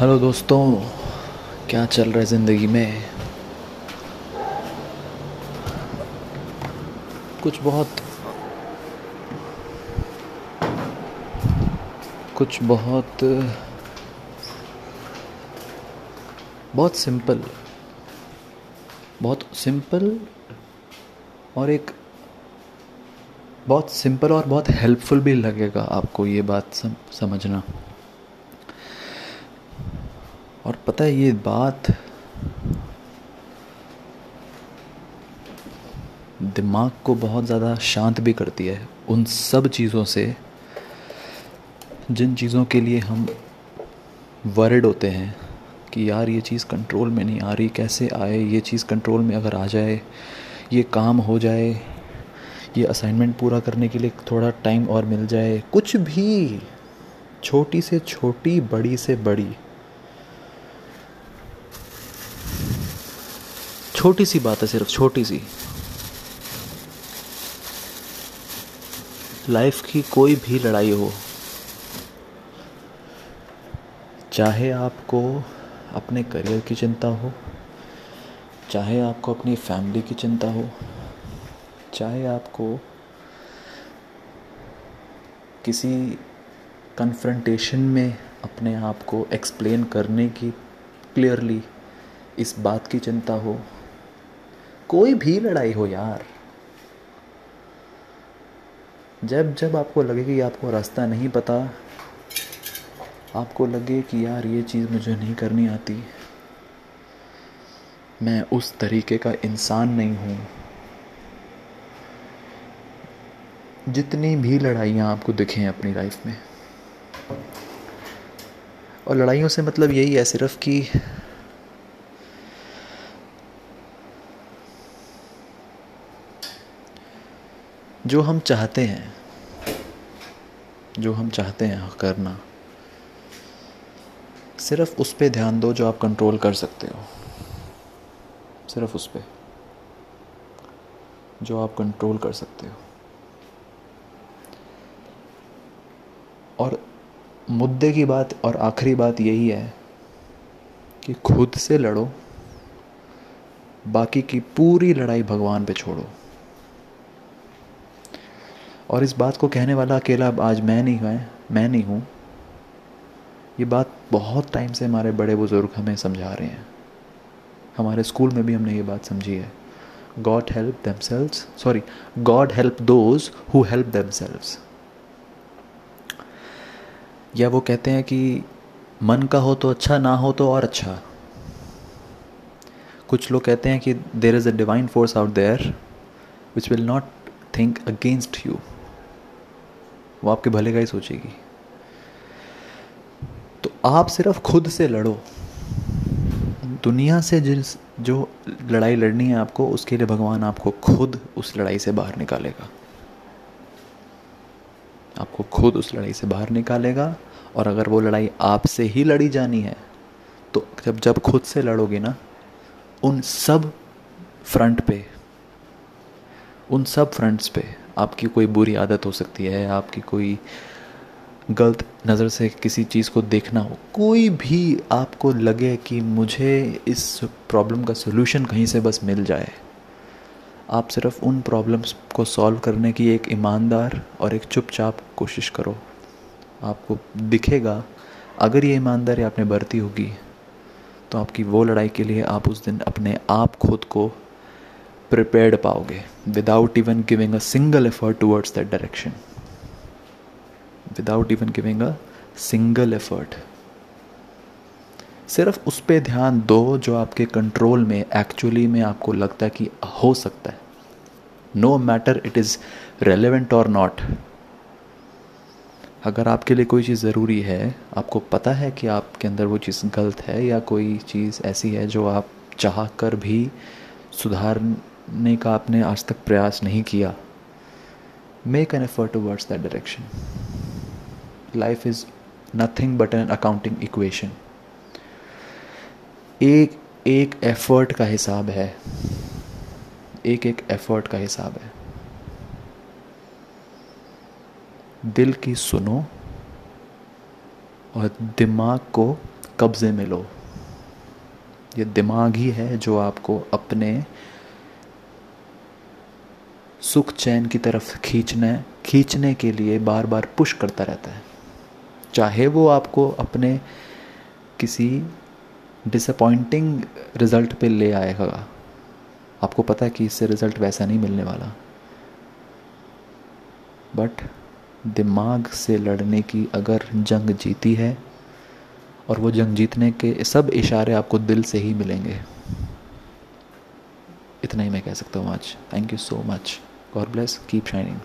Hello दोस्तों क्या चल रहा है ज़िंदगी में? कुछ बहुत कुछ बहुत बहुत सिंपल बहुत सिंपल और एक बहुत सिंपल और बहुत हेल्पफुल भी लगेगा आपको ये बात सम, समझना। और पता है ये बात दिमाग को बहुत ज़्यादा शांत भी करती है। उन सब चीज़ों से, जिन चीज़ों के लिए हम वर्ड होते हैं कि यार ये चीज़ कंट्रोल में नहीं आ रही, कैसे आए, ये चीज़ कंट्रोल में अगर आ जाए, ये काम हो जाए, ये असाइनमेंट पूरा करने के लिए थोड़ा टाइम और मिल जाए, कुछ भी, छोटी से छोटी, बड़ी से बड़ी छोटी सी बात है सिर्फ़, छोटी सी। लाइफ की कोई भी लड़ाई हो, चाहे आपको अपने करियर की चिंता हो, चाहे आपको अपनी फैमिली की चिंता हो, चाहे आपको किसी कन्फ्रंटेशन में अपने आप को एक्सप्लेन करने की क्लियरली इस बात की चिंता हो कोई भी लड़ाई हो यार। जब जब आपको लगे कि आपको रास्ता नहीं पता, आपको लगे कि यार ये चीज़ मुझे नहीं करनी आती, मैं उस तरीके का इंसान नहीं हूँ। जितनी भी लड़ाइयाँ आपको दिखें अपनी लाइफ में। और लड़ाइयों से मतलब यही है, सिर्फ़ कि जो हम चाहते हैं, जो हम चाहते हैं करना, सिर्फ़ उस पर ध्यान दो जो आप कंट्रोल कर सकते हो। सिर्फ़ उस पर जो आप कंट्रोल कर सकते हो। और मुद्दे की बात और आखिरी बात यही है कि खुद से लड़ो, बाकी की पूरी लड़ाई भगवान पे छोड़ो। और इस बात को कहने वाला अकेला आज मैं नहीं है, मैं नहीं हूँ। ये बात बहुत टाइम से हमारे बड़े बुज़ुर्ग हमें समझा रहे हैं। हमारे स्कूल में भी हमने ये बात समझी है। God help them sorry God help those who help them या वो कहते हैं कि मन का हो तो अच्छा ना हो तो और अच्छा। कुछ लोग कहते हैं कि there is a divine force out there which will not think against you वो आपके भले का ही सोचेगी। तो आप सिर्फ़ खुद से लड़ो। दुनिया से जिस, जो लड़ाई लड़नी है आपको, उसके लिए भगवान आपको खुद उस लड़ाई से बाहर निकालेगा। आपको खुद उस लड़ाई से बाहर निकालेगा और अगर वो लड़ाई आपसे ही लड़ी जानी है तो जब जब खुद से लड़ोगे ना, उन सब फ्रंट पे, उन सब फ्रंट्स पे आपकी कोई बुरी आदत हो सकती है, आपकी कोई गलत नज़र से किसी चीज़ को देखना हो, कोई भी आपको लगे कि मुझे इस प्रॉब्लम का सोल्यूशन कहीं से बस मिल जाए। आप सिर्फ़ उन प्रॉब्लम्स को सॉल्व करने की एक ईमानदार और एक चुपचाप कोशिश करो। आपको दिखेगा, अगर ये ईमानदारी आपने बरती होगी तो आपकी वो लड़ाई के लिए आप उस दिन अपने आप खुद को प्रिपेयर्ड पाओगे without even giving a single effort towards that direction without even giving a single effort सिर्फ़ उस पर ध्यान दो जो आपके कंट्रोल में एक्चुअली में आपको लगता है कि हो सकता है। No matter it is relevant और नॉट अगर आपके लिए कोई चीज़ ज़रूरी है, आपको पता है कि आपके अंदर वो चीज़ गलत है या कोई चीज़ ऐसी है जो आप चाह कर भी सुधार ने का आपने आज तक प्रयास नहीं किया। Make an effort towards that direction life is nothing but an accounting equation एक एक एफर्ट का हिसाब है। एक एक एफर्ट का हिसाब है। दिल की सुनो और दिमाग को कब्जे में लो। ये दिमाग ही है जो आपको अपने सुख चैन की तरफ़ खींचने खींचने के लिए बार बार पुश करता रहता है। चाहे वो आपको अपने किसी डिसअपॉइंटिंग रिज़ल्ट पे ले आएगा। आपको पता है कि इससे रिज़ल्ट वैसा नहीं मिलने वाला। बट दिमाग से लड़ने की अगर जंग जीती है, और वो जंग जीतने के सब इशारे आपको दिल से ही मिलेंगे। इतना ही मैं कह सकता हूँ आज। Thank you so much God bless. Keep shining.